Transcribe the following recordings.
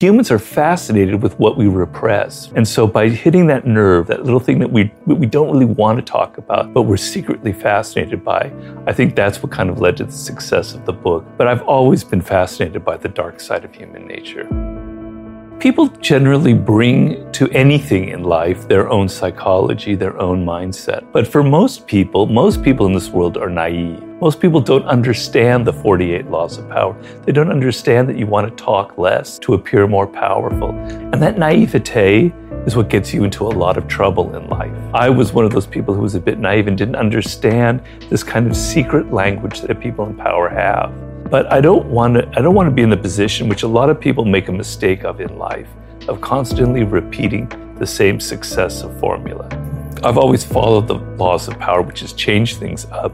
Humans are fascinated with what we repress. And so by hitting that nerve, that little thing that we we don't really want to talk about, but we're secretly fascinated by, I think that's what kind of led to the success of the book. But I've always been fascinated by the dark side of human nature. People generally bring to anything in life their own psychology, their own mindset. But for most people, most people in this world are naive. Most people don't understand the 48 laws of power. They don't understand that you want to talk less to appear more powerful. And that naivete is what gets you into a lot of trouble in life. I was one of those people who was a bit naive and didn't understand this kind of secret language that people in power have. But I don't want to I don't want to be in the position which a lot of people make a mistake of in life of constantly repeating the same successive formula. I've always followed the laws of power, which is change things up,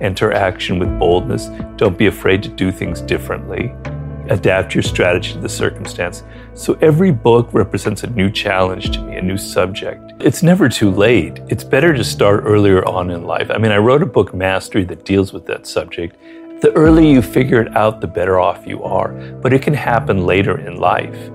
enter action with boldness, don't be afraid to do things differently, adapt your strategy to the circumstance. So every book represents a new challenge to me, a new subject. It's never too late. It's better to start earlier on in life. I mean, I wrote a book, Mastery, that deals with that subject. The earlier you figure it out, the better off you are. But it can happen later in life.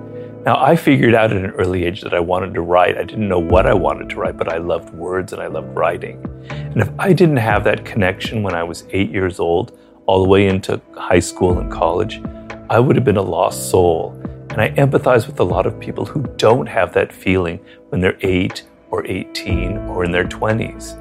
Now, I figured out at an early age that I wanted to write. I didn't know what I wanted to write, but I loved words and I loved writing. And if I didn't have that connection when I was eight years old, all the way into high school and college, I would have been a lost soul. And I empathize with a lot of people who don't have that feeling when they're eight or 18 or in their 20s.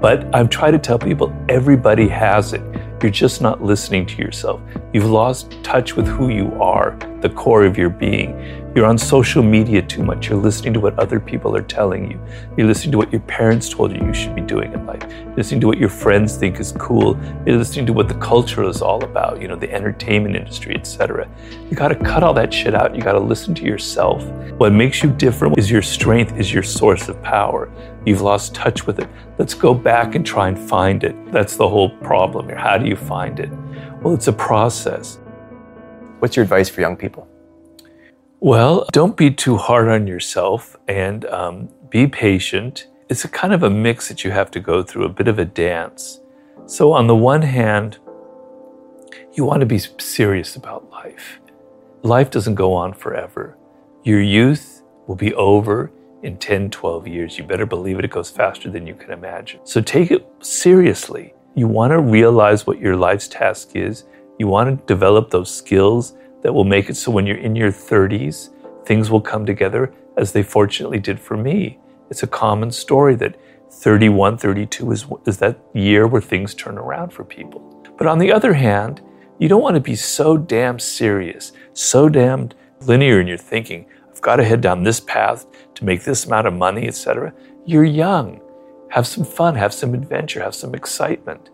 But I've tried to tell people everybody has it. You're just not listening to yourself. You've lost touch with who you are, the core of your being. You're on social media too much. You're listening to what other people are telling you. You're listening to what your parents told you you should be doing in life. You're listening to what your friends think is cool. You're listening to what the culture is all about, you know, the entertainment industry, etc. You got to cut all that shit out. You got to listen to yourself. What makes you different is your strength, is your source of power. You've lost touch with it. Let's go back and try and find it. That's the whole problem here. How do you find it? Well, it's a process. What's your advice for young people? Well, don't be too hard on yourself and um, be patient. It's a kind of a mix that you have to go through, a bit of a dance. So, on the one hand, you want to be serious about life. Life doesn't go on forever. Your youth will be over in 10, 12 years. You better believe it, it goes faster than you can imagine. So take it seriously. You want to realize what your life's task is. You want to develop those skills that will make it so when you're in your 30s, things will come together as they fortunately did for me. It's a common story that 31, 32 is, is that year where things turn around for people. But on the other hand, you don't want to be so damn serious, so damn linear in your thinking. I've got to head down this path to make this amount of money, etc. You're young. Have some fun, have some adventure, have some excitement.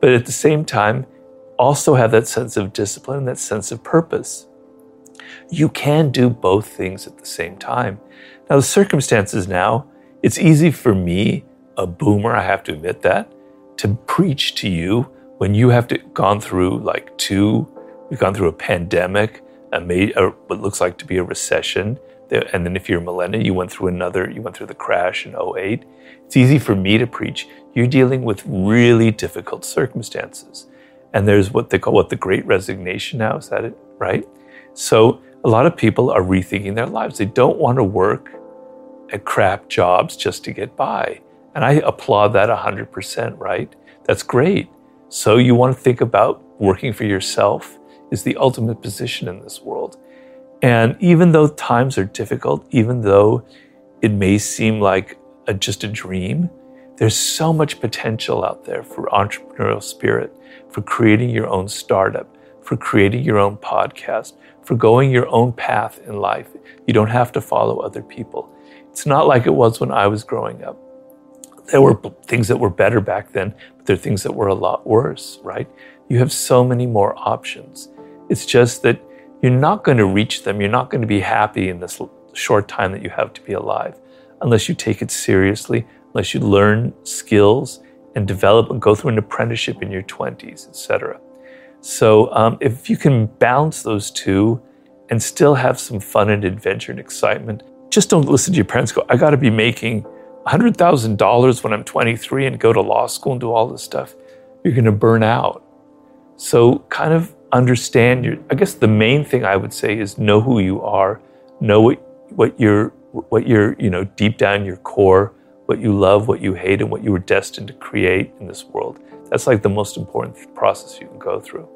But at the same time, also have that sense of discipline, that sense of purpose. You can do both things at the same time. Now, the circumstances now, it's easy for me, a boomer, I have to admit that, to preach to you when you have to gone through like two, we've gone through a pandemic, a, a what looks like to be a recession. And then if you're a millennial, you went through another, you went through the crash in 08. It's easy for me to preach. You're dealing with really difficult circumstances. And there's what they call what the great resignation now, is that it, right? So a lot of people are rethinking their lives. They don't want to work at crap jobs just to get by. And I applaud that 100%, right? That's great. So you want to think about working for yourself is the ultimate position in this world. And even though times are difficult, even though it may seem like a, just a dream, there's so much potential out there for entrepreneurial spirit, for creating your own startup, for creating your own podcast, for going your own path in life. You don't have to follow other people. It's not like it was when I was growing up. There were things that were better back then, but there are things that were a lot worse, right? You have so many more options. It's just that you're not going to reach them. You're not going to be happy in this short time that you have to be alive unless you take it seriously, unless you learn skills and develop and go through an apprenticeship in your 20s, etc. So um, if you can balance those two and still have some fun and adventure and excitement, just don't listen to your parents go, I got to be making $100,000 when I'm 23 and go to law school and do all this stuff. You're going to burn out. So kind of understand your, I guess the main thing I would say is know who you are, know what, what you're, what you're, you know, deep down your core, what you love, what you hate, and what you were destined to create in this world. That's like the most important process you can go through.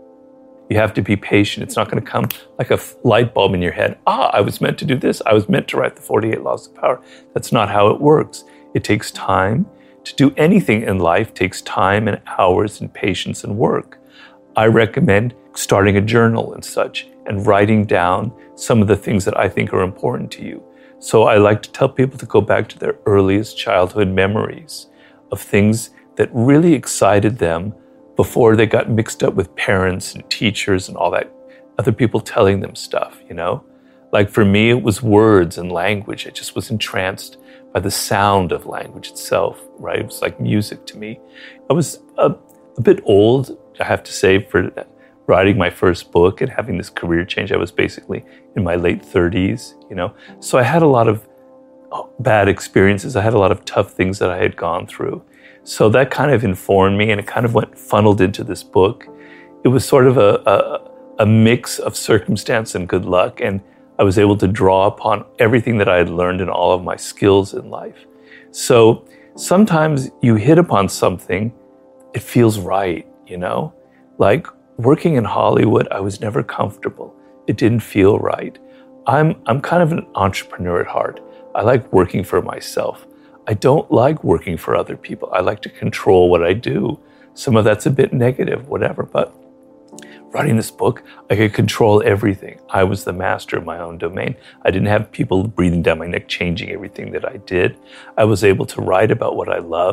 You have to be patient. It's not going to come like a light bulb in your head. Ah, I was meant to do this. I was meant to write the 48 Laws of Power. That's not how it works. It takes time. To do anything in life takes time and hours and patience and work. I recommend starting a journal and such and writing down some of the things that I think are important to you. So I like to tell people to go back to their earliest childhood memories of things that really excited them before they got mixed up with parents and teachers and all that other people telling them stuff, you know? Like for me, it was words and language. I just was entranced by the sound of language itself, right? It was like music to me. I was a, a bit old, I have to say, for writing my first book and having this career change. I was basically in my late 30s, you know? So I had a lot of uh, bad experiences. I had a lot of tough things that I had gone through. So that kind of informed me and it kind of went funneled into this book. It was sort of a, a, a mix of circumstance and good luck. And I was able to draw upon everything that I had learned and all of my skills in life. So sometimes you hit upon something, it feels right, you know? Like working in Hollywood, I was never comfortable. It didn't feel right. I'm, I'm kind of an entrepreneur at heart. I like working for myself. I don't like working for other people. I like to control what I do. Some of that's a bit negative, whatever, but writing this book, I could control everything. I was the master of my own domain. I didn't have people breathing down my neck, changing everything that I did. I was able to write about what I love.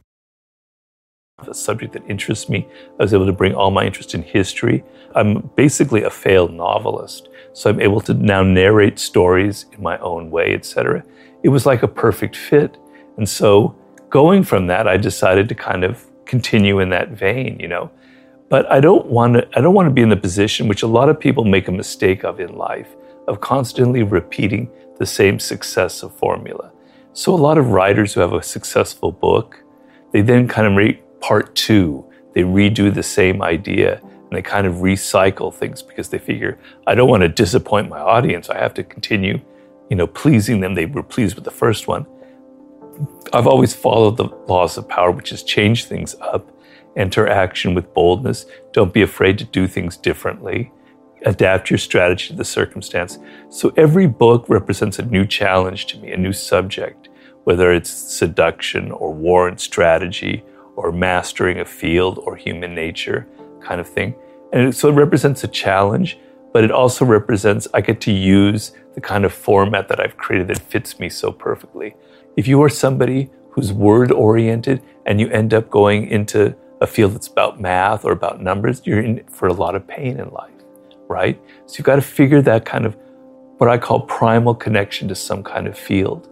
A subject that interests me. I was able to bring all my interest in history. I'm basically a failed novelist, so I'm able to now narrate stories in my own way, etc. It was like a perfect fit. And so going from that, I decided to kind of continue in that vein, you know. But I don't want to I don't want to be in the position which a lot of people make a mistake of in life of constantly repeating the same successive formula. So a lot of writers who have a successful book, they then kind of make part 2. They redo the same idea and they kind of recycle things because they figure I don't want to disappoint my audience. I have to continue, you know, pleasing them. They were pleased with the first one. I've always followed the laws of power, which is change things up, enter action with boldness, don't be afraid to do things differently, adapt your strategy to the circumstance. So every book represents a new challenge to me, a new subject, whether it's seduction or war and strategy or mastering a field or human nature kind of thing. And so it represents a challenge, but it also represents I get to use the kind of format that I've created that fits me so perfectly. If you are somebody who's word oriented and you end up going into a field that's about math or about numbers, you're in for a lot of pain in life, right? So you've got to figure that kind of what I call primal connection to some kind of field.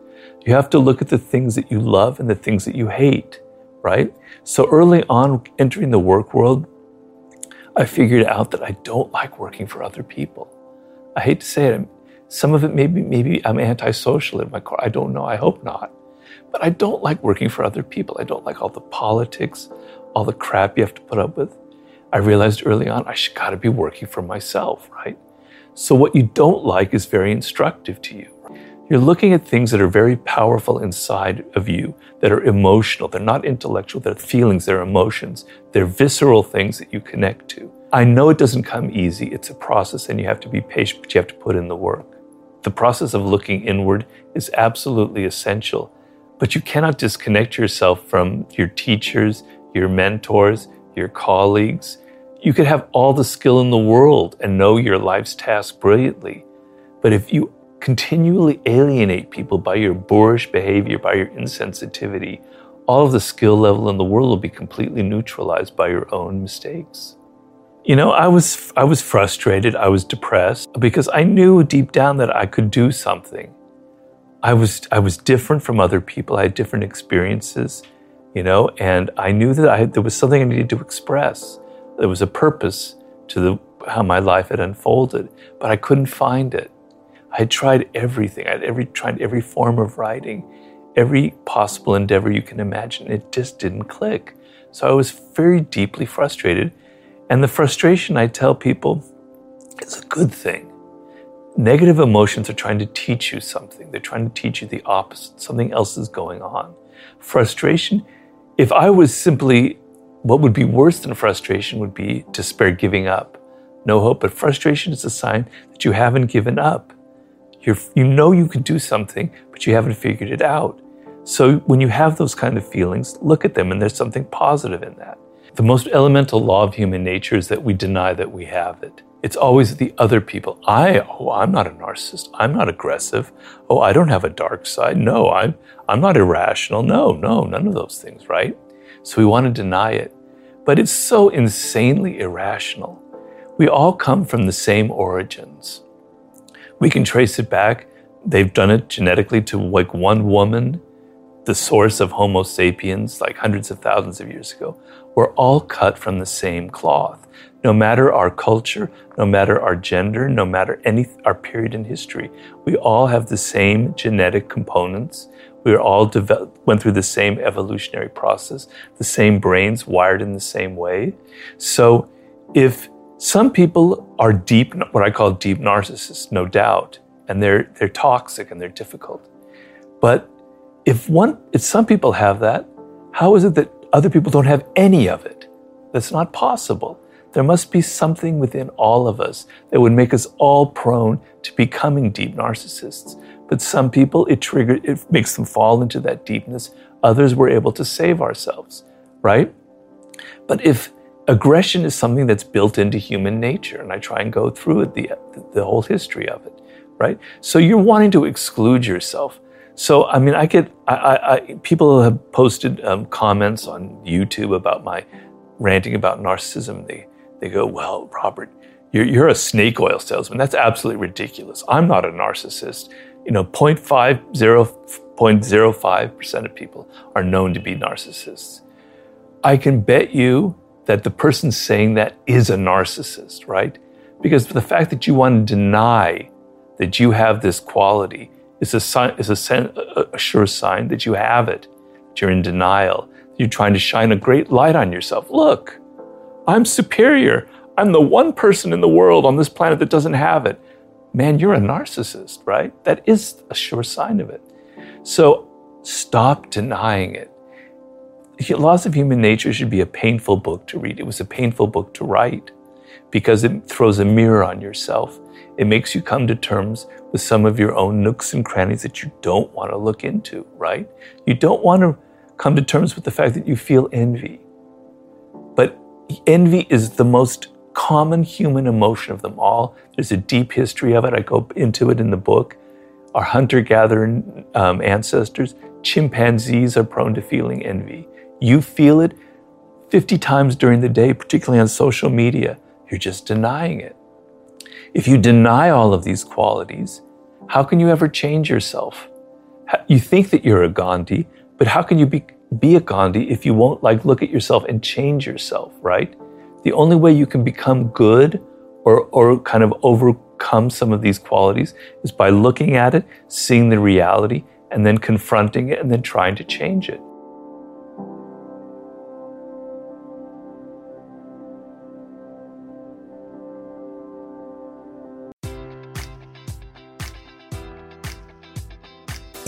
You have to look at the things that you love and the things that you hate, right? So early on, entering the work world, I figured out that I don't like working for other people. I hate to say it, some of it maybe maybe I'm antisocial in my core. I don't know. I hope not. But I don't like working for other people. I don't like all the politics, all the crap you have to put up with. I realized early on I should got to be working for myself, right? So what you don't like is very instructive to you. You're looking at things that are very powerful inside of you, that are emotional. They're not intellectual, they're feelings, they're emotions, they're visceral things that you connect to. I know it doesn't come easy. It's a process and you have to be patient, but you have to put in the work. The process of looking inward is absolutely essential, but you cannot disconnect yourself from your teachers, your mentors, your colleagues. You could have all the skill in the world and know your life's task brilliantly. But if you continually alienate people by your boorish behavior, by your insensitivity, all of the skill level in the world will be completely neutralized by your own mistakes. You know, I was I was frustrated, I was depressed because I knew deep down that I could do something. I was I was different from other people. I had different experiences, you know, and I knew that I there was something I needed to express. There was a purpose to the how my life had unfolded, but I couldn't find it. I tried everything. I had every tried every form of writing, every possible endeavor you can imagine. It just didn't click. So I was very deeply frustrated and the frustration, I tell people, is a good thing. Negative emotions are trying to teach you something. They're trying to teach you the opposite. Something else is going on. Frustration, if I was simply, what would be worse than frustration would be despair, giving up, no hope. But frustration is a sign that you haven't given up. You're, you know you can do something, but you haven't figured it out. So when you have those kind of feelings, look at them and there's something positive in that. The most elemental law of human nature is that we deny that we have it. It's always the other people. I, oh, I'm not a narcissist. I'm not aggressive. Oh, I don't have a dark side. No, I'm, I'm not irrational. No, no, none of those things, right? So we want to deny it. But it's so insanely irrational. We all come from the same origins. We can trace it back. They've done it genetically to like one woman the source of Homo sapiens, like hundreds of thousands of years ago, we're all cut from the same cloth. No matter our culture, no matter our gender, no matter any our period in history, we all have the same genetic components. We all developed, went through the same evolutionary process, the same brains wired in the same way. So, if some people are deep, what I call deep narcissists, no doubt, and they're they're toxic and they're difficult, but if one, if some people have that, how is it that other people don't have any of it? That's not possible. There must be something within all of us that would make us all prone to becoming deep narcissists. But some people, it triggers, it makes them fall into that deepness. Others were able to save ourselves, right? But if aggression is something that's built into human nature, and I try and go through it, the, the whole history of it, right? So you're wanting to exclude yourself So, I mean, I get, I, I, I people have posted um, comments on YouTube about my ranting about narcissism. They, they go, well, Robert, you're, you're a snake oil salesman. That's absolutely ridiculous. I'm not a narcissist. You know, 0.50, 0.05% of people are known to be narcissists. I can bet you that the person saying that is a narcissist, right? Because the fact that you want to deny that you have this quality is a, sign, is a, a sure sign that you have it, that you're in denial, you're trying to shine a great light on yourself. Look, I'm superior. I'm the one person in the world on this planet that doesn't have it. Man, you're a narcissist, right? That is a sure sign of it. So stop denying it. Laws of Human Nature should be a painful book to read. It was a painful book to write because it throws a mirror on yourself. It makes you come to terms with some of your own nooks and crannies that you don't want to look into, right? You don't want to come to terms with the fact that you feel envy. But envy is the most common human emotion of them all. There's a deep history of it. I go into it in the book. Our hunter gatherer um, ancestors, chimpanzees are prone to feeling envy. You feel it 50 times during the day, particularly on social media. You're just denying it. If you deny all of these qualities, how can you ever change yourself? You think that you're a Gandhi, but how can you be, be a Gandhi if you won't like look at yourself and change yourself, right? The only way you can become good or, or kind of overcome some of these qualities is by looking at it, seeing the reality, and then confronting it and then trying to change it.